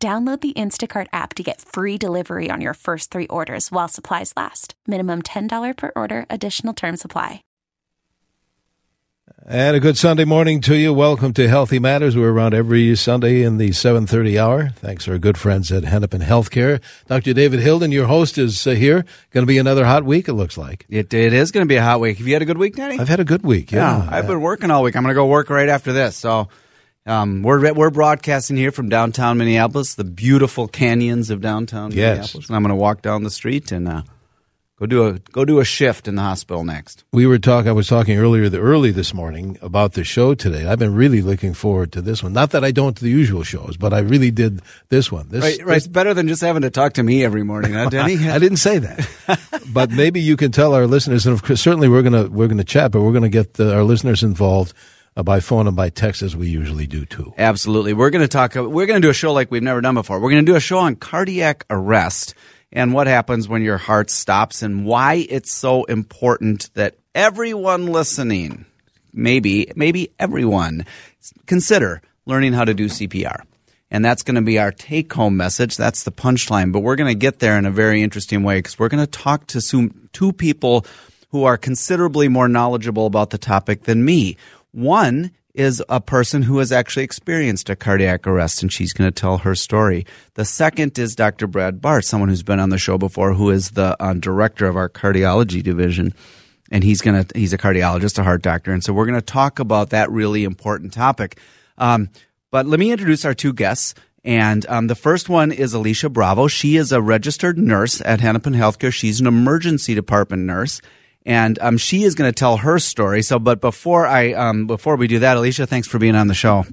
Download the Instacart app to get free delivery on your first three orders while supplies last. Minimum $10 per order, additional term supply. And a good Sunday morning to you. Welcome to Healthy Matters. We're around every Sunday in the 7:30 hour. Thanks to our good friends at Hennepin Healthcare. Dr. David Hilden, your host, is uh, here. Going to be another hot week. It looks like it. It is going to be a hot week. Have you had a good week, Daddy? I've had a good week. Yeah, yeah I've been working all week. I'm going to go work right after this. So um, we're we're broadcasting here from downtown Minneapolis, the beautiful canyons of downtown yes. Minneapolis, and I'm going to walk down the street and uh, go do a go do a shift in the hospital next. We were talking. I was talking earlier, the early this morning about the show today. I've been really looking forward to this one. Not that I don't do the usual shows, but I really did this one. This, right, right. This, it's better than just having to talk to me every morning, huh, Denny? I, didn't say that, but maybe you can tell our listeners, and certainly we're gonna we're gonna chat, but we're gonna get the, our listeners involved uh, by phone and by text as we usually do too. Absolutely. We're going to talk, we're going to do a show like we've never done before. We're going to do a show on cardiac arrest and what happens when your heart stops and why it's so important that everyone listening, maybe, maybe everyone, consider learning how to do CPR. And that's going to be our take home message. That's the punchline. But we're going to get there in a very interesting way because we're going to talk to two people who are considerably more knowledgeable about the topic than me. One is a person who has actually experienced a cardiac arrest, and she's going to tell her story. The second is Dr. Brad Bart, someone who's been on the show before, who is the uh, director of our cardiology division. And he's going to, he's a cardiologist, a heart doctor. And so we're going to talk about that really important topic. Um, but let me introduce our two guests. And um, the first one is Alicia Bravo. She is a registered nurse at Hennepin Healthcare. She's an emergency department nurse and um, she is going to tell her story. So, but before I um, before we do that, Alicia, thanks for being on the show.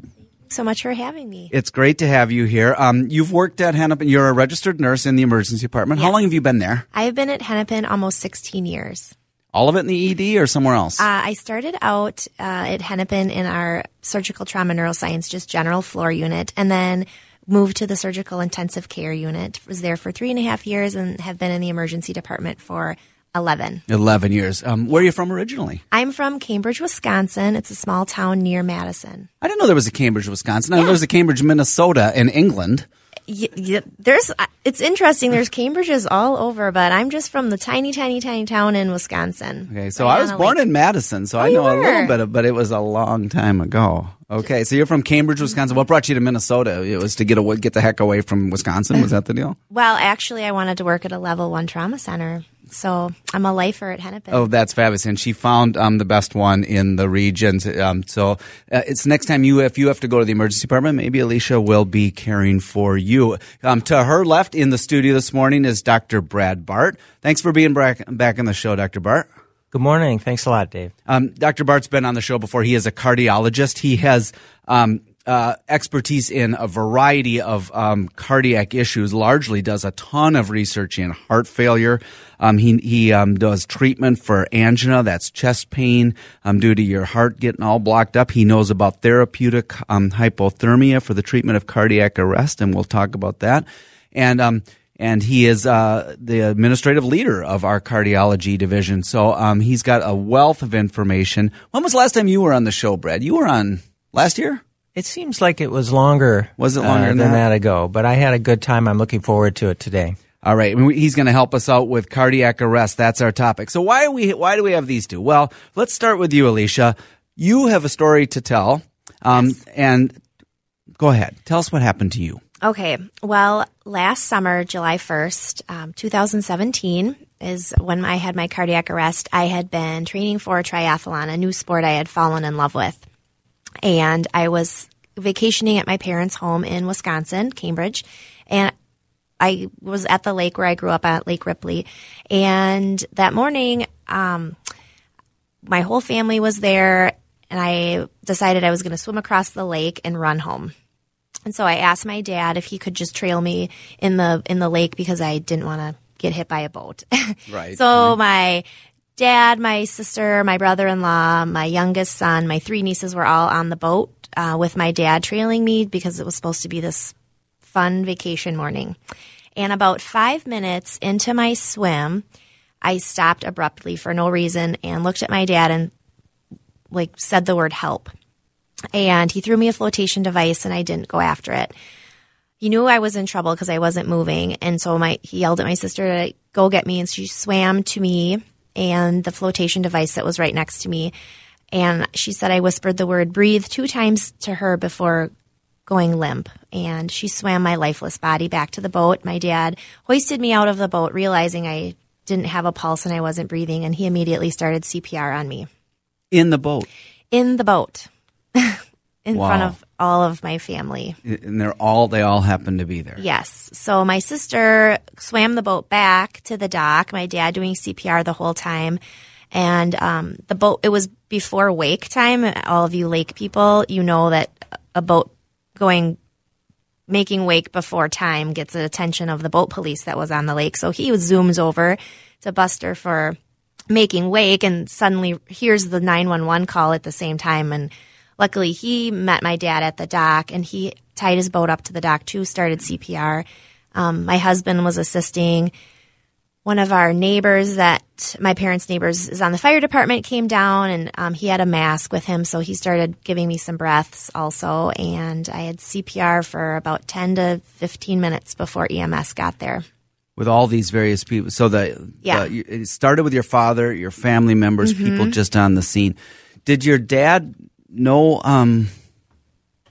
So much for having me. It's great to have you here. Um, you've worked at Hennepin. You're a registered nurse in the emergency department. Yes. How long have you been there? I have been at Hennepin almost 16 years. All of it in the ED or somewhere else? Uh, I started out uh, at Hennepin in our surgical trauma neuroscience, just general floor unit, and then moved to the surgical intensive care unit. Was there for three and a half years and have been in the emergency department for 11. 11 years. Um, where are you from originally? I'm from Cambridge, Wisconsin. It's a small town near Madison. I didn't know there was a Cambridge, Wisconsin. I know there's a Cambridge, Minnesota in England. Yeah, yeah, there's uh, it's interesting. There's Cambridges all over, but I'm just from the tiny, tiny, tiny town in Wisconsin. Okay, so right I was born lake. in Madison, so oh, I know a little bit, of, but it was a long time ago. Okay, so you're from Cambridge, Wisconsin. What brought you to Minnesota? It was to get away, get the heck away from Wisconsin. Was that the deal? Well, actually, I wanted to work at a level one trauma center. So I'm a lifer at Hennepin. Oh, that's fabulous! And she found um, the best one in the region. Um, so uh, it's next time you, if you have to go to the emergency department, maybe Alicia will be caring for you. Um, to her left in the studio this morning is Dr. Brad Bart. Thanks for being back back in the show, Dr. Bart. Good morning. Thanks a lot, Dave. Um, Dr. Bart's been on the show before. He is a cardiologist. He has um, uh, expertise in a variety of um, cardiac issues. Largely does a ton of research in heart failure. Um, he he um, does treatment for angina, that's chest pain um, due to your heart getting all blocked up. He knows about therapeutic um, hypothermia for the treatment of cardiac arrest, and we'll talk about that. And um, and he is uh, the administrative leader of our cardiology division. So um, he's got a wealth of information. When was the last time you were on the show, Brad? You were on last year. It seems like it was longer. Was it longer uh, than, that? that ago? But I had a good time. I'm looking forward to it today. All right, he's going to help us out with cardiac arrest. That's our topic. So why are we? Why do we have these two? Well, let's start with you, Alicia. You have a story to tell, um, yes. and go ahead. Tell us what happened to you. Okay. Well, last summer, July 1st, um, 2017, is when I had my cardiac arrest. I had been training for a triathlon, a new sport I had fallen in love with and I was vacationing at my parents' home in Wisconsin, Cambridge, and I was at the lake where I grew up at Lake Ripley. And that morning, um, my whole family was there, and I decided I was going to swim across the lake and run home. And so I asked my dad if he could just trail me in the in the lake because I didn't want to get hit by a boat. Right. so my dad, my sister, my brother-in-law, my youngest son, my three nieces were all on the boat uh, with my dad trailing me because it was supposed to be this fun vacation morning. And about five minutes into my swim, I stopped abruptly for no reason and looked at my dad and like said the word help. And he threw me a flotation device and I didn't go after it. He knew I was in trouble because I wasn't moving. And so my, he yelled at my sister to go get me and she swam to me and the flotation device that was right next to me. And she said I whispered the word breathe two times to her before going limp. And she swam my lifeless body back to the boat. My dad hoisted me out of the boat, realizing I didn't have a pulse and I wasn't breathing. And he immediately started CPR on me In the boat. in the boat in Wow. front of all of my family. And they're all, they all happen to be there. Yes. So my sister swam the boat back to the dock, my dad doing CPR the whole time. And um, the boat, it was before wake time. All of you lake people, you know that a boat going, making wake before time gets the attention of the boat police that was on the lake. So he zooms over to Buster for making wake and suddenly hears the 911 call at the same time. And luckily he met my dad at the dock and he tied his boat up to the dock too, started CPR. Um, my husband was assisting. One of our neighbors that my parents' neighbors is on the fire department came down and um, he had a mask with him. So he started giving me some breaths also. And I had CPR for about 10 to 15 minutes before EMS got there. With all these various people. So the, Yeah. the- it started with your father, your family members, people just on the scene. Did your dad know um,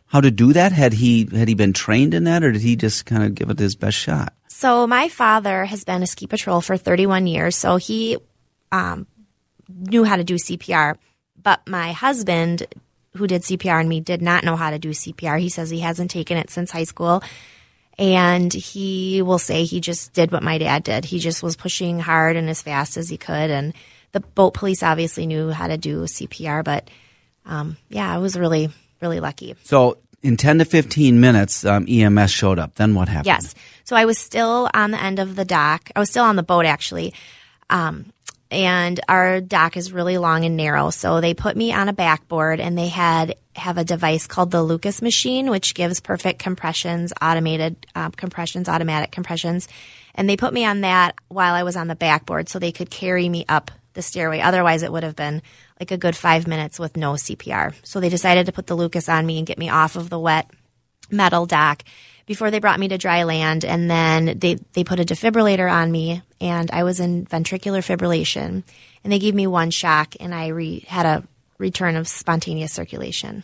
how to do that? Had he had he been trained in that, or did he just kind of give it his best shot? So my father has been a ski patrol for 31 years, so he um, knew how to do CPR. But my husband, who did CPR and me, did not know how to do CPR. He says he hasn't taken it since high school. And he will say he just did what my dad did. He just was pushing hard and as fast as he could. And the boat police obviously knew how to do CPR. But um, yeah, I was really, really lucky. So in ten to fifteen minutes, um, EMS showed up. Then what happened? Yes. So I was still on the end of the dock. I was still on the boat actually. Um, and our dock is really long and narrow. So they put me on a backboard and they had have a device called the Lucas machine, which gives perfect compressions, automated um, compressions, automatic compressions. And they put me on that while I was on the backboard so they could carry me up the stairway. Otherwise, it would have been like a good five minutes with no CPR. So they decided to put the Lucas on me and get me off of the wet metal dock before they brought me to dry land and then they, they put a defibrillator on me and I was in ventricular fibrillation and they gave me one shock and I re, had a return of spontaneous circulation.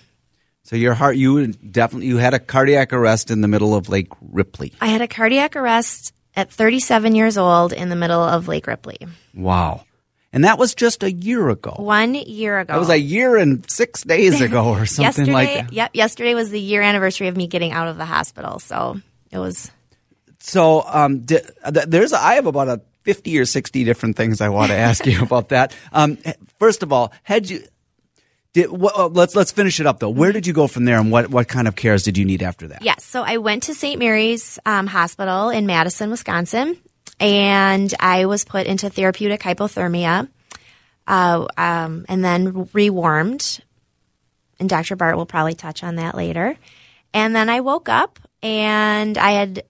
So your heart, you definitely you had a cardiac arrest in the middle of Lake Ripley. I had a cardiac arrest at 37 years old in the middle of Lake Ripley. Wow. And that was just a year ago. One year ago. That was a year and six days ago or something yesterday, like that. Yep, yesterday was the year anniversary of me getting out of the hospital. So it was So um, there's I have about a fifty or sixty different things I want to ask you about that. Um, first of all, had you did wh- uh, let's let's finish it up though. Where did you go from there, and what what kind of cares did you need after that? Yes. So I went to St. Mary's um, Hospital in Madison, Wisconsin, and I was put into therapeutic hypothermia uh, um, and then rewarmed. And Dr. Bart will probably touch on that later. And then I woke up and I had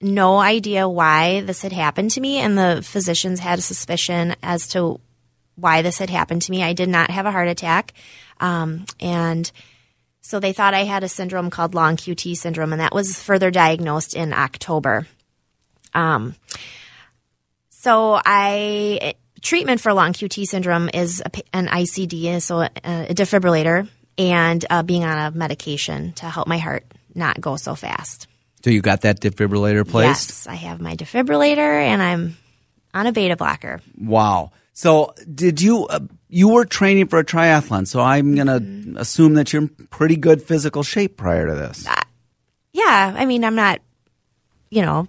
no idea why this had happened to me. And the physicians had a suspicion as to why this had happened to me. I did not have a heart attack. Um, and so they thought I had a syndrome called long QT syndrome, and that was further diagnosed in October. Um, so I treatment for long QT syndrome is an ICD, so a, a defibrillator, and uh, being on a medication to help my heart not go so fast. So you got that defibrillator placed? Yes, I have my defibrillator, and I'm on a beta blocker. Wow. So did you uh, you were training for a triathlon? So I'm gonna Mm-hmm. assume that you're in pretty good physical shape prior to this. Yeah, I mean, I'm not, you know,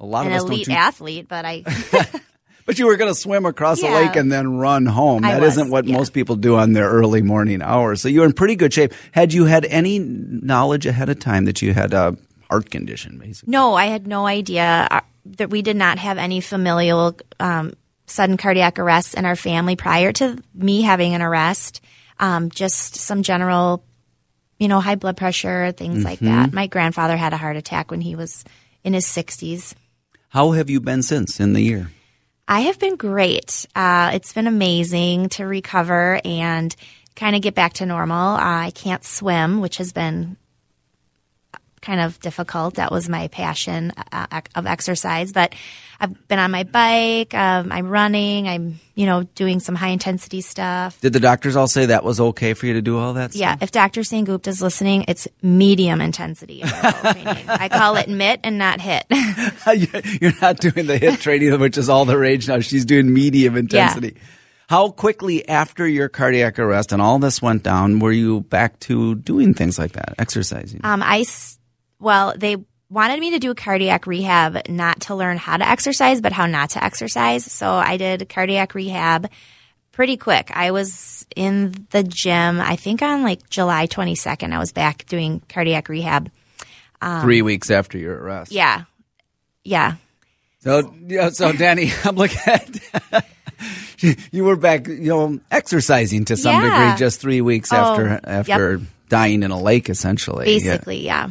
A lot an of us elite do athlete, but I But you were going to swim across the Yeah. lake and then run home. I That was, not what yeah. most people do on their early morning hours. So you were in pretty good shape. Had you had any knowledge ahead of time that you had a heart condition, basically? No, I had no idea uh, that we did not have any familial um, sudden cardiac arrests in our family prior to me having an arrest. Um, just some general, you know, high blood pressure, things like that. My grandfather had a heart attack when he was in his 60s. How have you been since in the year? I have been great. Uh, it's been amazing to recover and kind of get back to normal. Uh, I can't swim, which has been kind of difficult. That was my passion uh, of exercise, but I've been on my bike. Um, I'm running. I'm, you know, doing some high intensity stuff. Did the doctors all say that was okay for you to do all that Yeah, stuff? if Dr. Sengupta is listening, it's medium intensity. I call it MIT and not HIT. You're not doing the hit training, which is all the rage now. She's doing medium intensity. How quickly after your cardiac arrest and all this went down were you back to doing things like that, exercising? Um, I, s- well, they wanted me to do a cardiac rehab, not to learn how to exercise, but how not to exercise. So I did cardiac rehab pretty quick. I was in the gym, I think on like July 22nd, I was back doing cardiac rehab. Um, three weeks after your arrest. Yeah. Yeah. So, so Danny, I'm looking at. you were back, you know, exercising to some Yeah. degree just three weeks Oh, after yep. after dying in a lake, essentially. Yeah. Basically, yeah.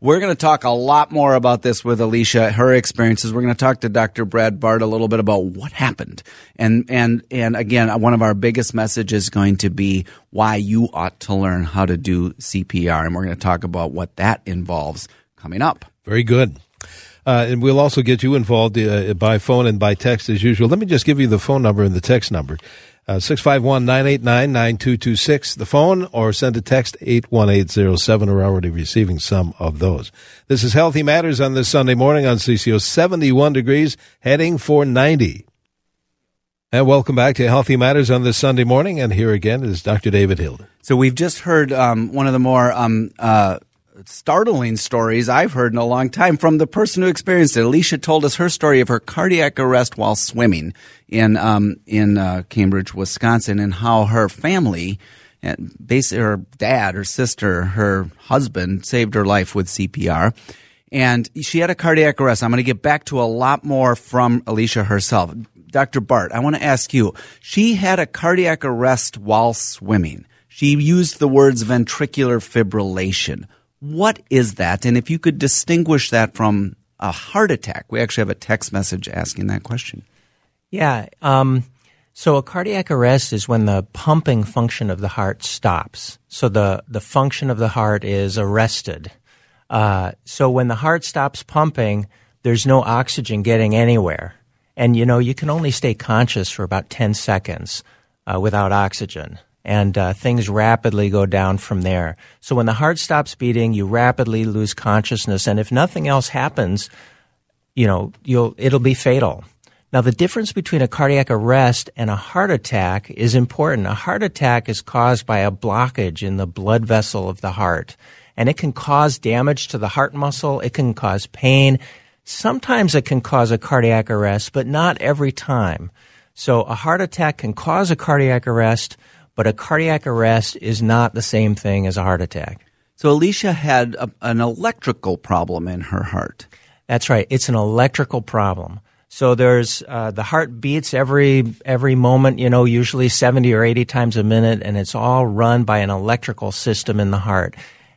We're going to talk a lot more about this with Alicia, her experiences. We're going to talk to Dr. Brad Bart a little bit about what happened. And, and, and again, one of our biggest messages is going to be why you ought to learn how to do CPR. And we're going to talk about what that involves coming up. Very good. Uh, and we'll also get you involved uh, by phone and by text as usual. Let me just give you the phone number and the text number. Uh, 651-989-9226, the phone, or send a text 81807. We're already receiving some of those. This is Healthy Matters on this Sunday morning on CCO 71 degrees, heading for 90. And welcome back to Healthy Matters on this Sunday morning. And here again is Dr. David Hilden. So we've just heard um, one of the more um, uh, startling stories I've heard in a long time from the person who experienced it. Alicia told us her story of her cardiac arrest while swimming in um, in uh, Cambridge, Wisconsin, and how her family, and basically her dad, her sister, her husband, saved her life with CPR. And she had a cardiac arrest. I'm going to get back to a lot more from Alicia herself. Dr. Bart, I want to ask you. She had a cardiac arrest while swimming. She used the words ventricular fibrillation. What is that? And if you could distinguish that from a heart attack, we actually have a text message asking that question. Yeah. Um, so a cardiac arrest is when the pumping function of the heart stops. So the, the function of the heart is arrested. Uh, so when the heart stops pumping, there's no oxygen getting anywhere. And you know, you can only stay conscious for about 10 seconds uh, without oxygen. And uh, things rapidly go down from there. So when the heart stops beating, you rapidly lose consciousness. And if nothing else happens, you know, you'll, it'll be fatal. Now, the difference between a cardiac arrest and a heart attack is important. A heart attack is caused by a blockage in the blood vessel of the heart, and it can cause damage to the heart muscle. It can cause pain. Sometimes it can cause a cardiac arrest, but not every time. So a heart attack can cause a cardiac arrest, but a cardiac arrest is not the same thing as a heart attack. So Alicia had a, an electrical problem in her heart. That's right. It's an electrical problem. So there's uh, the heart beats every every moment, you know, usually 70 or 80 times a minute, and it's all run by an electrical system in the heart.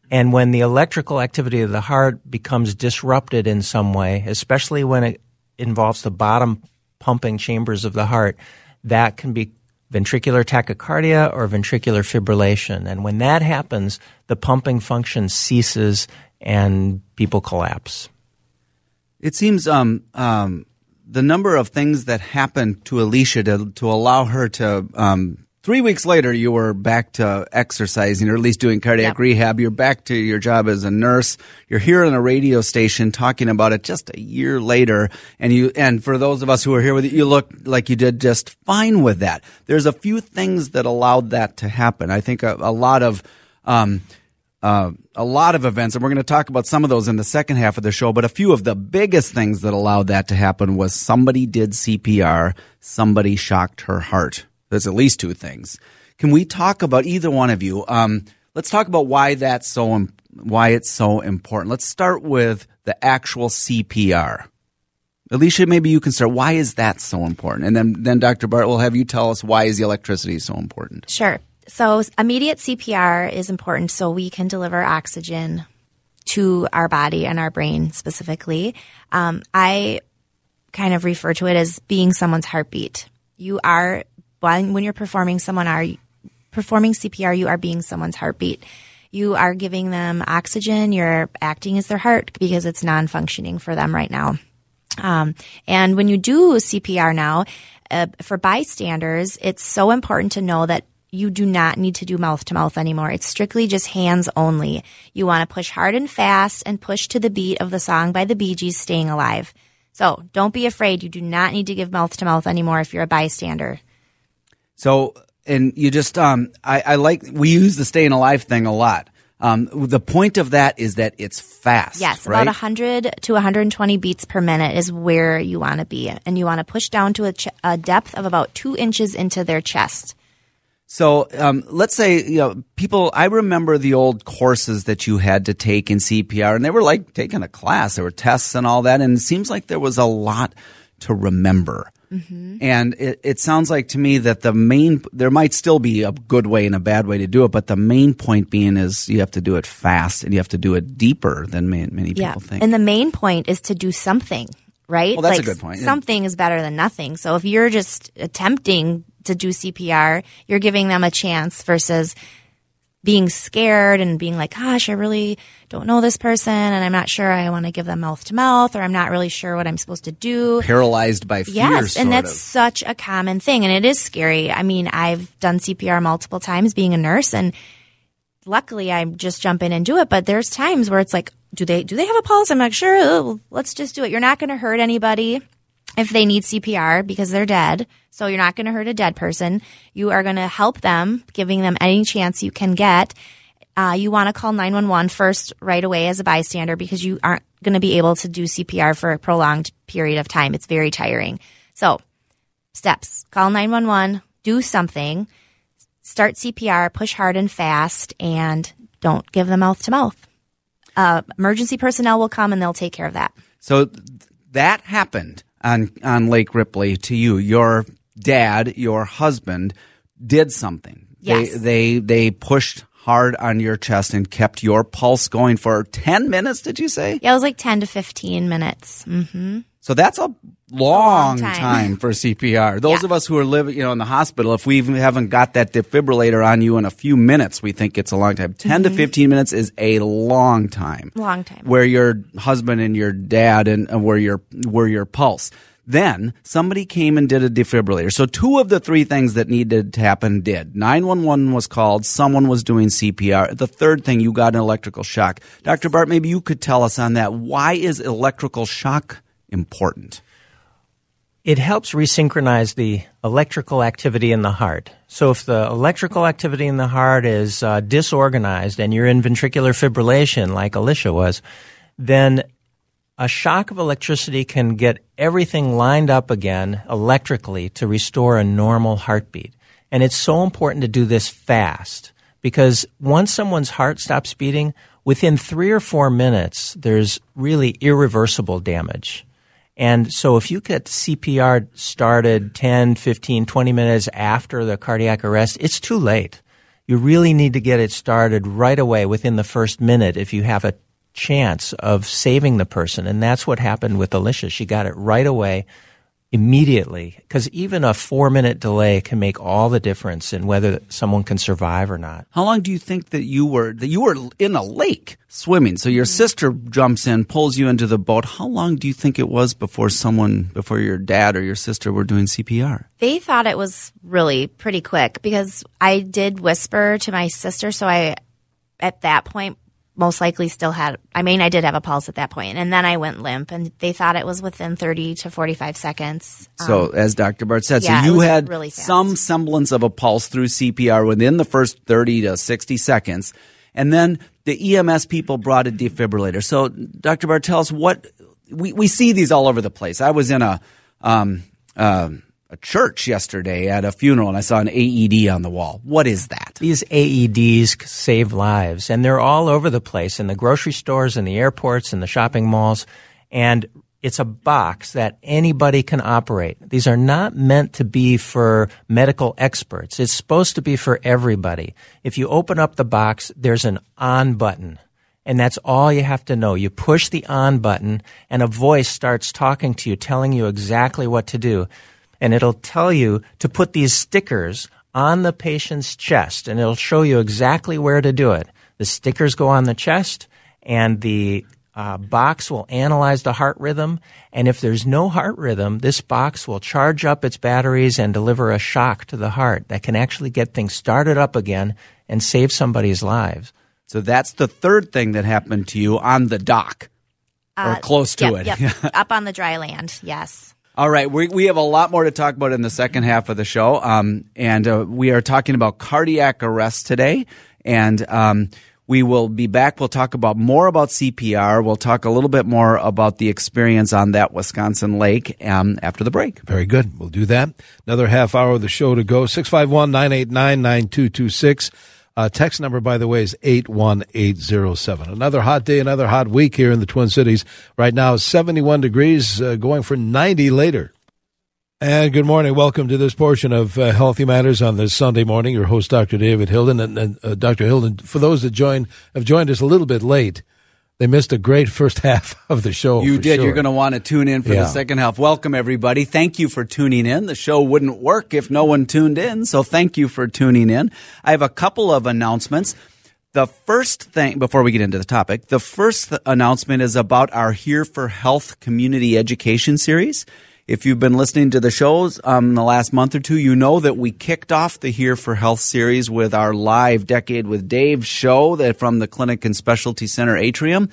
And when the electrical activity of the heart becomes disrupted in some way, especially when it involves the bottom pumping chambers of the heart, that can be ventricular tachycardia or ventricular fibrillation. And when that happens, the pumping function ceases and people collapse. It seems um, um, the number of things that happened to Alicia to, to allow her to. Um, three weeks later, you were back to exercising, or at least doing cardiac Yep. rehab. You're back to your job as a nurse. You're here on a radio station talking about it just a year later, and you. And for those of us who are here with you, you look like you did just fine with that. There's a few things that allowed that to happen. I think a, a lot of. Um, uh, a lot of events, and we're going to talk about some of those in the second half of the show. But a few of the biggest things that allowed that to happen was somebody did CPR, somebody shocked her heart. There's at least two things. Can we talk about either one of you? Um, let's talk about why that's so why it's so important. Let's start with the actual CPR. Alicia, maybe you can start. Why is that so important? And then, then Dr. Bart will have you tell us why is the electricity so important. Sure. So immediate CPR is important so we can deliver oxygen to our body and our brain specifically. Um, I kind of refer to it as being someone's heartbeat. You are when when you're performing someone are performing CPR, you are being someone's heartbeat. You are giving them oxygen. You're acting as their heart because it's non-functioning for them right now. Um, and when you do CPR now, uh, for bystanders, it's so important to know that you do not need to do mouth to mouth anymore. It's strictly just hands only. You want to push hard and fast and push to the beat of the song by the Bee Gees, Staying Alive. So don't be afraid. You do not need to give mouth to mouth anymore if you're a bystander. So, and you just, um, I, I like, we use the staying alive thing a lot. Um, the point of that is that it's fast. Yes, right? about 100 to 120 beats per minute is where you want to be. And you want to push down to a, ch- a depth of about two inches into their chest. So um, let's say you know people. I remember the old courses that you had to take in CPR, and they were like taking a class. There were tests and all that, and it seems like there was a lot to remember. Mm-hmm. And it, it sounds like to me that the main there might still be a good way and a bad way to do it, but the main point being is you have to do it fast and you have to do it deeper than many, many people Yeah. think. And the main point is to do something, right? Well, that's a Like, good point. Something is better than nothing. So if you're just attempting to do CPR, you're giving them a chance versus being scared and being like, gosh, I really don't know this person and I'm not sure I want to give them mouth to mouth or I'm not really sure what I'm supposed to do. Paralyzed by fear, Yes, and that's of. such a common thing, and it is scary. I mean, I've done CPR multiple times being a nurse, and luckily I just jump in and do it. But there's times where it's like, do they do they have a pulse? I'm like, sure, oh, let's just do it. You're not going to hurt anybody if they need CPR because they're dead. So you're not going to hurt a dead person. You are going to help them, giving them any chance you can get. Uh, you want to call 911 first right away as a bystander because you aren't going to be able to do CPR for a prolonged period of time. It's very tiring. So, steps call 911, do something, start CPR, push hard and fast, and don't give them mouth to mouth. Uh, emergency personnel will come and they'll take care of that. So th- that happened on on Lake Ripley to you. Your dad, your husband, did something. Yes. They they they pushed hard on your chest and kept your pulse going for ten minutes. Did you say? Yeah, it was like 10 to 15 minutes. hmm So that's a long, time. time. for CPR. Those Yeah. of us who are living, you know, in the hospital, if we even haven't got that defibrillator on you in a few minutes, we think it's a long time. 10 Mm-hmm. to 15 minutes is a long time. Long time. Where your husband and your dad and uh, where your where your pulse. Then somebody came and did a defibrillator. So two of the three things that needed to happen did. 911 was called. Someone was doing CPR. The third thing, you got an electrical shock. Dr. Bart, maybe you could tell us on that. Why is electrical shock important? It helps resynchronize the electrical activity in the heart. So if the electrical activity in the heart is uh, disorganized and you're in ventricular fibrillation, like Alicia was, then a shock of electricity can get everything lined up again electrically to restore a normal heartbeat. And it's so important to do this fast because once someone's heart stops beating, within three or four minutes, there's really irreversible damage. And so if you get CPR started 10, 15, 20 minutes after the cardiac arrest, it's too late. You really need to get it started right away within the first minute if you have a chance of saving the person. And that's what happened with Alicia. She got it right away, immediately. Because even a four minute delay can make all the difference in whether someone can survive or not. How long do you think that you were that you were in a lake swimming? So your mm. sister jumps in, pulls you into the boat. How long do you think it was before someone, before your dad or your sister were doing CPR? They thought it was really pretty quick because I did whisper to my sister. So I, at that point, most likely still had, I mean, I did have a pulse at that point, And then I went limp and they thought it was within 30 to 45 seconds. So as Dr. Bart said, Um, yeah, so you had really some semblance of a pulse through CPR within the first 30 to 60 seconds. And then the EMS people brought a defibrillator. So, Dr. Bartels, what we, we see these all over the place. I was in a um, uh, a church yesterday at a funeral and I saw an AED on the wall. What is that? These AEDs save lives and they're all over the place in the grocery stores, in the airports, in the shopping malls. And it's a box that anybody can operate. These are not meant to be for medical experts. It's supposed to be for everybody. If you open up the box, there's an on button. And that's all you have to know. You push the on button and a voice starts talking to you, telling you exactly what to do and it'll tell you to put these stickers on the patient's chest and it'll show you exactly where to do it. The stickers go on the chest and the uh, box will analyze the heart rhythm. And if there's no heart rhythm, this box will charge up its batteries and deliver a shock to the heart that can actually get things started up again and save somebody's lives. So that's the third thing that happened to you on the dock or uh, close to yep, it. Yep. up on the dry land, yes. All right, we, we have a lot more to talk about in the second half of the show, um, and uh, we are talking about cardiac arrest today, and um, we will be back. We'll talk about more about CPR. We'll talk a little bit more about the experience on that Wisconsin lake um, after the break. Very good. We'll do that. Another half hour of the show to go. 651 989 9226. Uh, text number, by the way, is 81807. Another hot day, another hot week here in the Twin Cities. Right now, 71 degrees, uh, going for 90 later. And good morning. Welcome to this portion of uh, Healthy Matters on this Sunday morning. Your host, Dr. David Hilden. And, and uh, Dr. Hilden, for those that join, have joined us a little bit late, they missed a great first half of the show. You did. Sure. You're going to want to tune in for yeah. the second half. Welcome, everybody. Thank you for tuning in. The show wouldn't work if no one tuned in, so thank you for tuning in. I have a couple of announcements. The first thing, before we get into the topic, the first th- announcement is about our Here for Health community education series. If you've been listening to the shows um, the last month or two, you know that we kicked off the Here for Health series with our live Decade with Dave show that from the Clinic and Specialty Center atrium.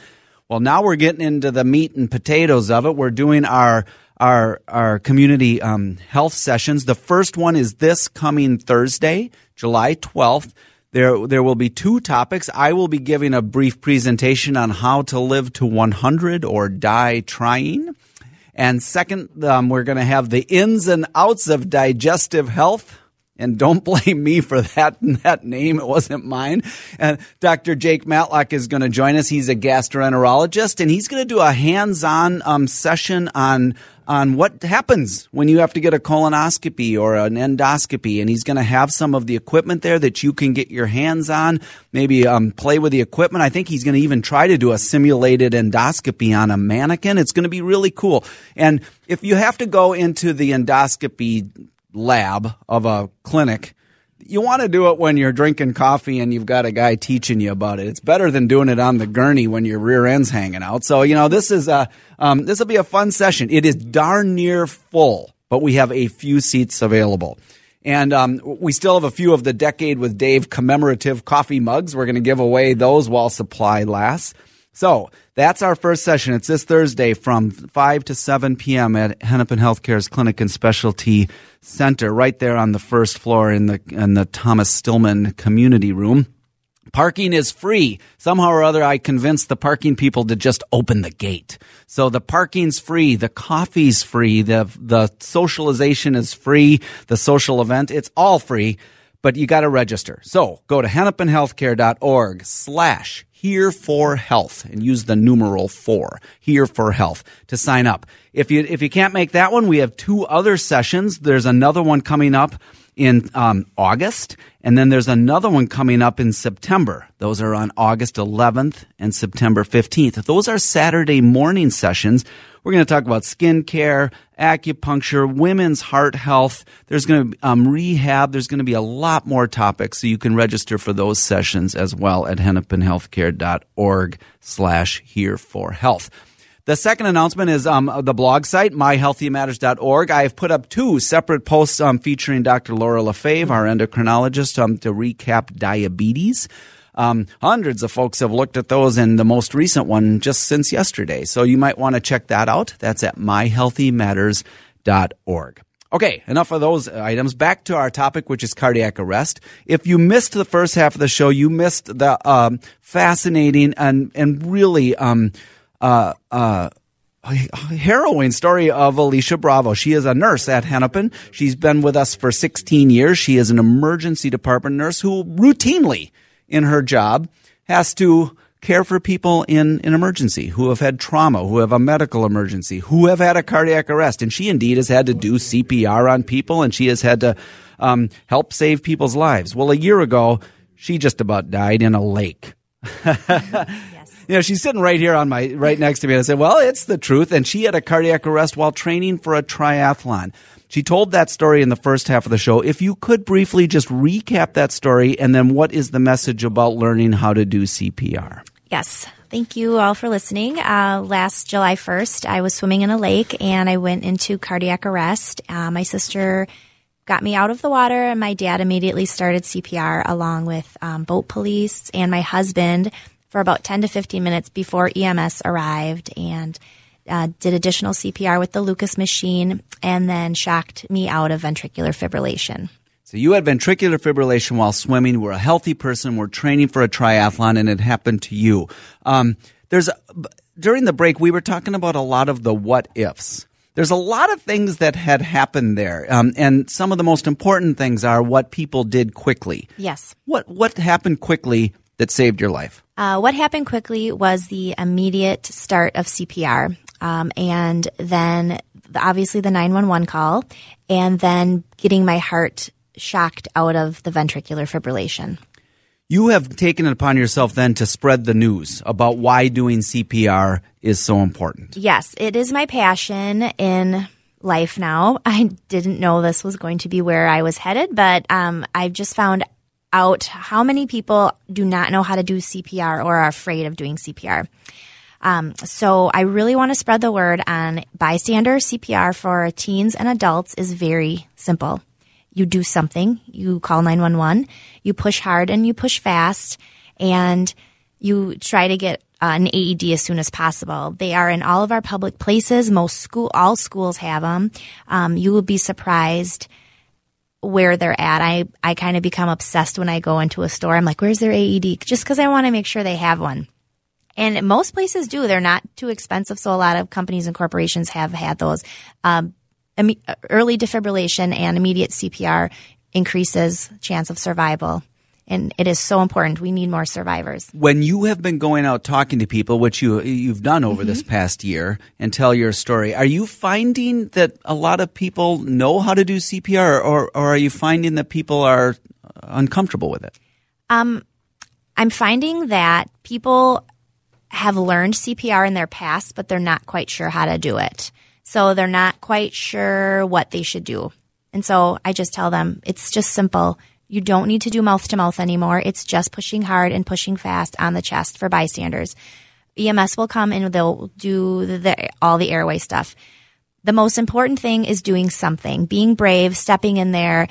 Well, now we're getting into the meat and potatoes of it. We're doing our our our community um, health sessions. The first one is this coming Thursday, July twelfth. There, there will be two topics. I will be giving a brief presentation on how to live to 100 or die trying. And second, um, we're going to have the ins and outs of digestive health. And don't blame me for that that name; it wasn't mine. And Dr. Jake Matlock is going to join us. He's a gastroenterologist, and he's going to do a hands-on um, session on on what happens when you have to get a colonoscopy or an endoscopy. And he's going to have some of the equipment there that you can get your hands on, maybe um, play with the equipment. I think he's going to even try to do a simulated endoscopy on a mannequin. It's going to be really cool. And if you have to go into the endoscopy lab of a clinic, you want to do it when you're drinking coffee and you've got a guy teaching you about it. It's better than doing it on the gurney when your rear end's hanging out. So you know this is a um, this will be a fun session. It is darn near full, but we have a few seats available. And um, we still have a few of the Decade with Dave commemorative coffee mugs. We're going to give away those while supply lasts. So that's our first session. It's this Thursday from 5 to 7 p.m. at Hennepin Healthcare's Clinic and Specialty Center, right there on the first floor in the in the Thomas Stillman Community Room. Parking is free. Somehow or other, I convinced the parking people to just open the gate. So the parking's free, the coffee's free, the the socialization is free, the social event, it's all free, but you got to register. So go to hennepinhealthcare.org slash here for health and use the numeral four here for health to sign up. If you, if you can't make that one, we have two other sessions. There's another one coming up in um, August, and then there's another one coming up in September. Those are on August 11th and September 15th. Those are Saturday morning sessions we're going to talk about skincare, acupuncture, women's heart health. There's going to be um, rehab. There's going to be a lot more topics, so you can register for those sessions as well at hennepinhealthcare.org slash here for health. The second announcement is um, the blog site, myhealthymatters.org. I have put up two separate posts um, featuring Dr. Laura Lefebvre, our endocrinologist, um, to recap diabetes. Um, hundreds of folks have looked at those, and the most recent one just since yesterday. So you might want to check that out. That's at myhealthymatters.org. Okay, enough of those items. Back to our topic, which is cardiac arrest. If you missed the first half of the show, you missed the um, fascinating and and really um, uh, uh, harrowing story of Alicia Bravo. She is a nurse at Hennepin. She's been with us for 16 years. She is an emergency department nurse who routinely, in her job, has to care for people in an emergency who have had trauma, who have a medical emergency, who have had a cardiac arrest. And she indeed has had to do CPR on people and she has had to um, help save people's lives. Well, a year ago, she just about died in a lake. You know, she's sitting right here on my right next to me. And I said, "Well, it's the truth." And she had a cardiac arrest while training for a triathlon. She told that story in the first half of the show. If you could briefly just recap that story, and then what is the message about learning how to do CPR? Yes. Thank you all for listening. Uh, last July 1st, I was swimming in a lake and I went into cardiac arrest. Uh, my sister got me out of the water and my dad immediately started CPR along with um, boat police and my husband for about 10 to 15 minutes before EMS arrived and uh, did additional CPR with the Lucas machine and then shocked me out of ventricular fibrillation. So you had ventricular fibrillation while swimming. We're a healthy person. We're training for a triathlon, and it happened to you. Um, there's a, during the break we were talking about a lot of the what ifs. There's a lot of things that had happened there, um, and some of the most important things are what people did quickly. Yes. What what happened quickly that saved your life? Uh, what happened quickly was the immediate start of CPR, um, and then the, obviously the 911 call, and then getting my heart shocked out of the ventricular fibrillation. You have taken it upon yourself then to spread the news about why doing CPR is so important. Yes, it is my passion in life now. I didn't know this was going to be where I was headed, but um, I've just found out how many people do not know how to do CPR or are afraid of doing CPR. Um, so I really want to spread the word on bystander CPR for teens and adults is very simple you do something, you call 911, you push hard and you push fast, and you try to get an AED as soon as possible. They are in all of our public places. Most school, all schools have them. Um, you will be surprised where they're at. I, I kind of become obsessed when I go into a store. I'm like, where's their AED? Just because I want to make sure they have one. And most places do. They're not too expensive. So a lot of companies and corporations have had those. Um, early defibrillation and immediate CPR increases chance of survival. And it is so important. We need more survivors. When you have been going out talking to people, which you you've done over mm-hmm. this past year, and tell your story, are you finding that a lot of people know how to do CPR, or, or are you finding that people are uncomfortable with it? Um, I'm finding that people have learned CPR in their past, but they're not quite sure how to do it. So they're not quite sure what they should do. And so I just tell them it's just simple. You don't need to do mouth to mouth anymore. It's just pushing hard and pushing fast on the chest for bystanders. EMS will come and they'll do the, all the airway stuff. The most important thing is doing something, being brave, stepping in there,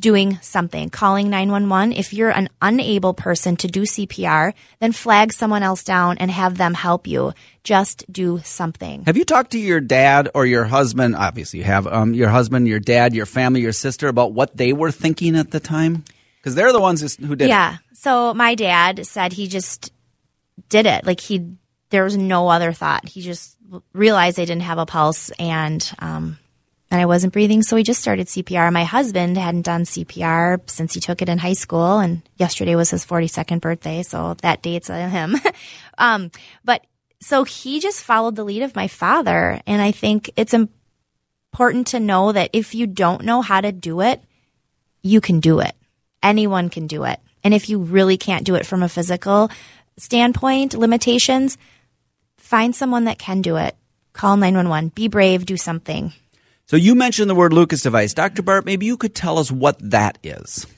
doing something, calling 911. If you're an unable person to do CPR, then flag someone else down and have them help you. Just do something. Have you talked to your dad or your husband? Obviously, you have um, your husband, your dad, your family, your sister about what they were thinking at the time? Because they're the ones who did yeah. it. Yeah. So my dad said he just did it. Like he, there was no other thought. He just realized they didn't have a pulse and, um, and I wasn't breathing. So we just started CPR. My husband hadn't done CPR since he took it in high school. And yesterday was his 42nd birthday. So that dates him. um, but so he just followed the lead of my father. And I think it's important to know that if you don't know how to do it, you can do it. Anyone can do it. And if you really can't do it from a physical standpoint, limitations, find someone that can do it. Call 911. Be brave. Do something. So you mentioned the word Lucas device. Dr. Bart, maybe you could tell us what that is.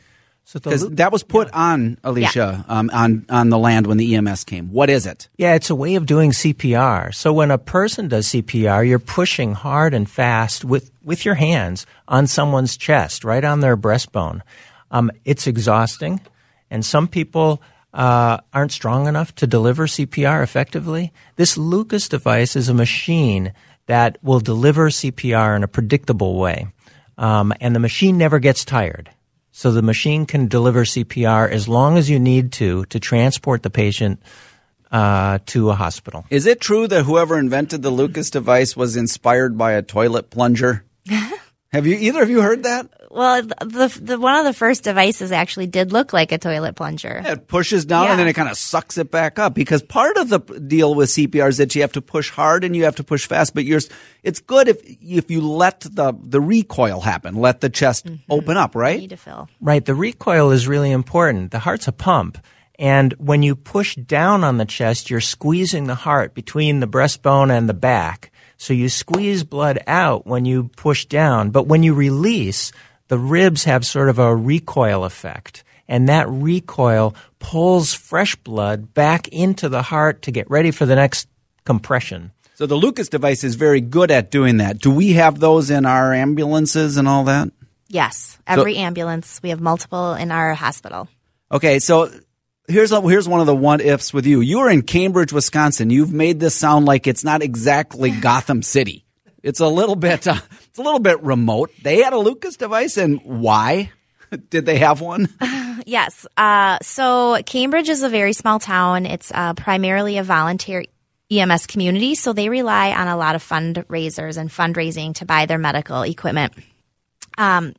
Because so that was put yeah. on Alicia yeah. um, on on the land when the EMS came. What is it? Yeah, it's a way of doing CPR. So when a person does CPR, you're pushing hard and fast with with your hands on someone's chest, right on their breastbone. Um, it's exhausting, and some people uh, aren't strong enough to deliver CPR effectively. This Lucas device is a machine that will deliver CPR in a predictable way. um, and the machine never gets tired. So the machine can deliver CPR as long as you need to to transport the patient uh, to a hospital. Is it true that whoever invented the Lucas device was inspired by a toilet plunger? Have you either of you heard that? Well, the, the one of the first devices actually did look like a toilet plunger. It pushes down and then it kind of sucks it back up because part of the deal with CPR is that you have to push hard and you have to push fast. But yours, it's good if if you let the the recoil happen, let the chest mm-hmm. open up, right? Need to fill. Right. The recoil is really important. The heart's a pump. And when you push down on the chest, you're squeezing the heart between the breastbone and the back. So you squeeze blood out when you push down. But when you release, the ribs have sort of a recoil effect. And that recoil pulls fresh blood back into the heart to get ready for the next compression. So the Lucas device is very good at doing that. Do we have those in our ambulances and all that? Yes, every ambulance. We have multiple in our hospital. Okay, so here's a, here's one of the what ifs with you. You are in Cambridge, Wisconsin. You've made this sound like it's not exactly Gotham City. It's a little bit uh, it's a little bit remote. They had a Lucas device, and why did they have one? Yes. Uh, so Cambridge is a very small town. It's uh, primarily a volunteer EMS community, so they rely on a lot of fundraisers and fundraising to buy their medical equipment. Um,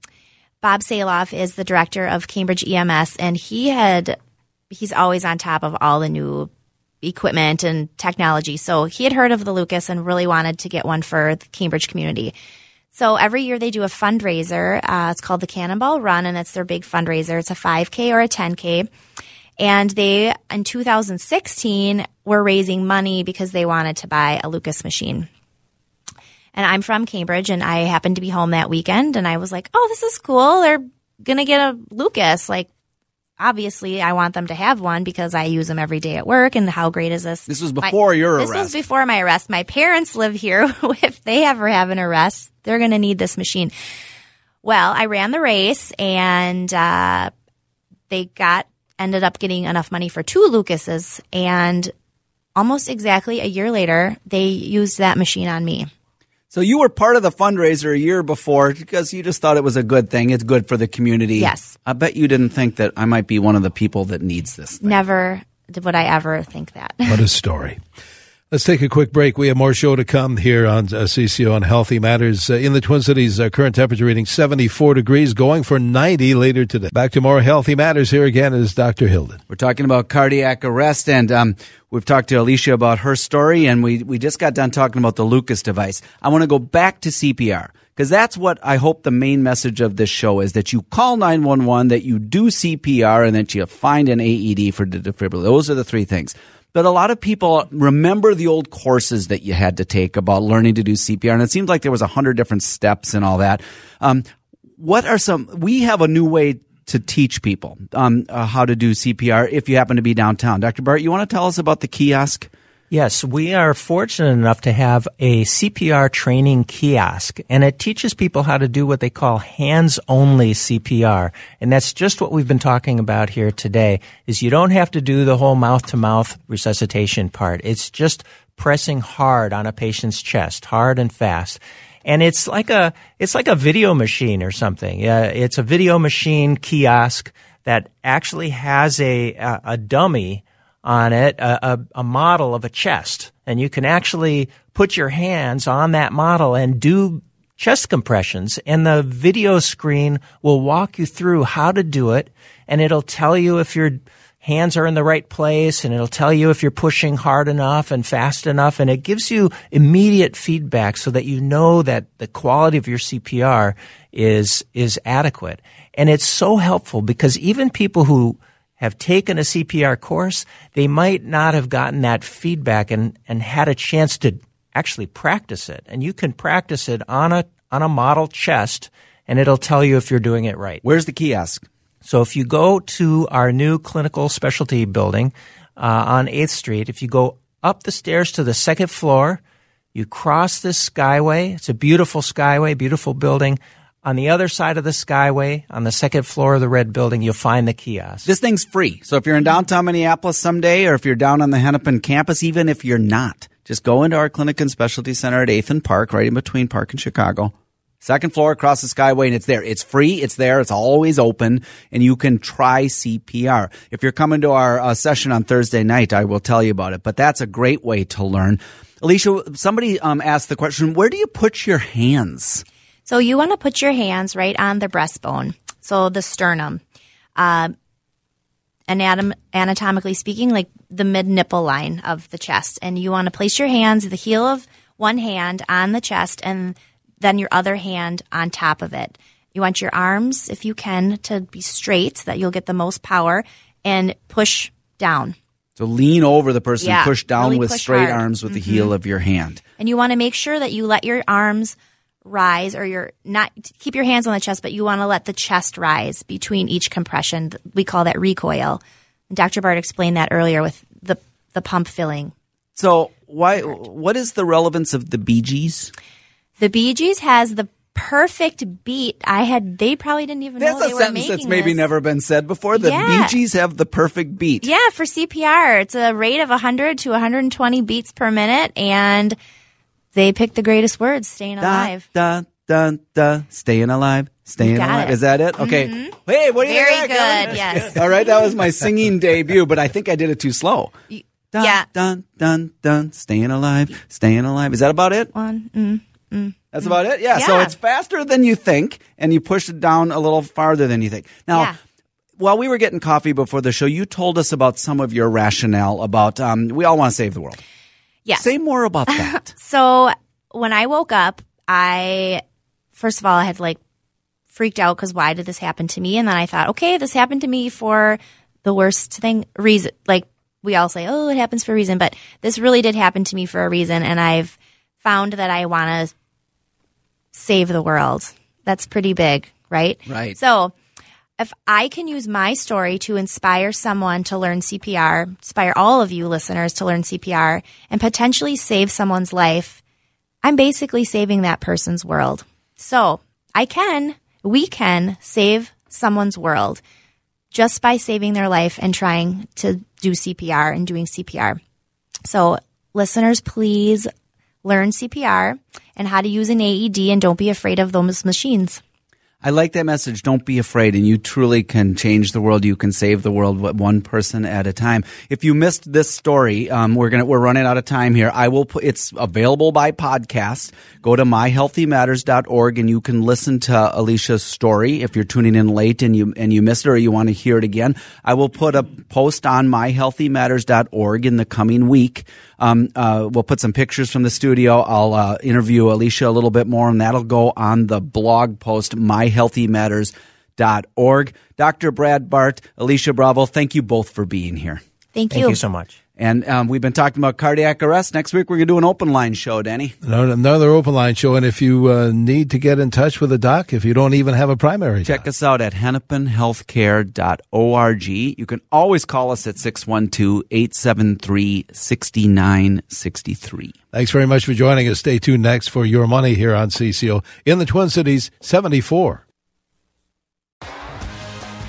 Bob Saloff is the director of Cambridge EMS, and he had he's always on top of all the new equipment and technology. So he had heard of the Lucas and really wanted to get one for the Cambridge community. So every year they do a fundraiser. Uh, it's called the Cannonball Run, and it's their big fundraiser. It's a 5K or a 10K. And they, in 2016, were raising money because they wanted to buy a Lucas machine. And I'm from Cambridge, and I happened to be home that weekend, and I was like, "Oh, this is cool. They're gonna get a Lucas. Like, obviously, I want them to have one because I use them every day at work. And how great is this? This was My- before your arrest. this was before my arrest. My parents live here. if they ever have an arrest, they're going to need this machine. Well, I ran the race and uh, they got ended up getting enough money for two Lucases, and almost exactly a year later, they used that machine on me. So you were part of the fundraiser a year before because you just thought it was a good thing. It's good for the community. Yes. I bet you didn't think that I might be one of the people that needs this. Thing. Never would I ever think that. What a story. Let's take a quick break. We have more show to come here on uh, CCO on Healthy Matters. Uh, in the Twin Cities, uh, current temperature reading 74 degrees, going for 90 later today. Back to more Healthy Matters. Here again is Dr. Hilden. We're talking about cardiac arrest, and um, we've talked to Alicia about her story, and we, we just got done talking about the Lucas device. I want to go back to CPR because that's what I hope the main message of this show is that you call 911, that you do CPR, and that you find an AED for the defibrillator. Those are the three things. But a lot of people remember the old courses that you had to take about learning to do CPR, and it seems like there was a hundred different steps and all that. Um, what are some? We have a new way to teach people um, uh, how to do CPR if you happen to be downtown. Dr. Bart, you want to tell us about the kiosk? Yes, we are fortunate enough to have a CPR training kiosk, and it teaches people how to do what they call hands-only CPR. And that's just what we've been talking about here today, is you don't have to do the whole mouth-to-mouth resuscitation part. It's just pressing hard on a patient's chest, hard and fast. And it's like a, it's like a video machine or something. Uh, it's a video machine kiosk that actually has a, a, a dummy on it, a, a, a model of a chest. And you can actually put your hands on that model and do chest compressions. And the video screen will walk you through how to do it. And it'll tell you if your hands are in the right place and it'll tell you if you're pushing hard enough and fast enough. And it gives you immediate feedback so that you know that the quality of your CPR is, is adequate. And it's so helpful because even people who have taken a CPR course, they might not have gotten that feedback and, and had a chance to actually practice it. And you can practice it on a, on a model chest and it'll tell you if you're doing it right. Where's the kiosk? So if you go to our new clinical specialty building uh, on 8th Street, if you go up the stairs to the second floor, you cross this skyway. It's a beautiful skyway, beautiful building. On the other side of the skyway, on the second floor of the red building, you'll find the kiosk. This thing's free. So if you're in downtown Minneapolis someday, or if you're down on the Hennepin campus, even if you're not, just go into our clinic and specialty center at 8th and Park, right in between Park and Chicago. second floor across the Skyway, and it's there. It's free. It's there. It's always open, and you can try CPR. If you're coming to our uh, session on Thursday night, I will tell you about it. But that's a great way to learn. Alicia, somebody um, asked the question: Where do you put your hands? So you want to put your hands right on the breastbone, so the sternum. Uh, anatom- anatomically speaking, like the mid nipple line of the chest, and you want to place your hands, the heel of one hand on the chest, and then your other hand on top of it. You want your arms, if you can, to be straight so that you'll get the most power and push down. So lean over the person, Yeah, push down really with push straight hard. Mm-hmm. arms with the heel of your hand. And you want to make sure that you let your arms rise or your not keep your hands on the chest, but you want to let the chest rise between each compression. We call that recoil. And Dr. Bart explained that earlier with the the pump filling. So why? What is the relevance of the Bee Gees? The Bee Gees has the perfect beat. I had they probably didn't even That's know a they were sentence that's maybe this. never been said before. The Yeah. Bee Gees have the perfect beat. Yeah, for CPR, it's a rate of 100 to 120 beats per minute, and they picked the greatest words: "staying alive." da, da, da, staying alive, staying alive. it. Is that it? Okay. Hey, what do you Very good, yes. All right, that was my singing debut, but I think I did it too slow. Dun, yeah. Dun, dun, dun. Staying alive, staying alive. Is that about it? One, mm. That's about it? Yeah. So it's faster than you think, and you push it down a little farther than you think. Now, Yeah. while we were getting coffee before the show, you told us about some of your rationale about um, we all want to save the world. Yes. Say more about that. So when I woke up, I first of all I had like freaked out because why did this happen to me? And then I thought, okay, this happened to me for the worst thing reason. Like we all say, oh, it happens for a reason, but this really did happen to me for a reason, and I've found that I want to save the world. That's pretty big, right? Right. So if I can use my story to inspire someone to learn CPR, inspire all of you listeners to learn CPR, and potentially save someone's life, I'm basically saving that person's world. So I can, we can save someone's world just by saving their life and trying to do CPR and doing CPR. So listeners, please learn CPR and how to use an AED and don't be afraid of those machines. I like that message. Don't be afraid, and you truly can change the world. You can save the world one person at a time. If you missed this story, um, we're gonna we're running out of time here. I will put it's available by podcast. Go to myhealthymatters.org and you can listen to Alicia's story. If you're tuning in late and you and you missed it or you want to hear it again, I will put a post on myhealthymatters.org in the coming week. Um, uh, we'll put some pictures from the studio. I'll uh, interview Alicia a little bit more, and that'll go on the blog post, myhealthymatters.org. Dr. Brad Bart, Alicia Bravo, thank you both for being here. Thank, you. Thank you so much. And um, we've been talking about cardiac arrest. Next week, we're going to do an open line show, Danny. Another open line show. And if you uh, need to get in touch with a doc, if you don't even have a primary Check doc, us out at hennepinhealthcare.org. You can always call us at 612 873 6963. Thanks very much for joining us. Stay tuned next for Your Money here on CCO in the Twin Cities 74.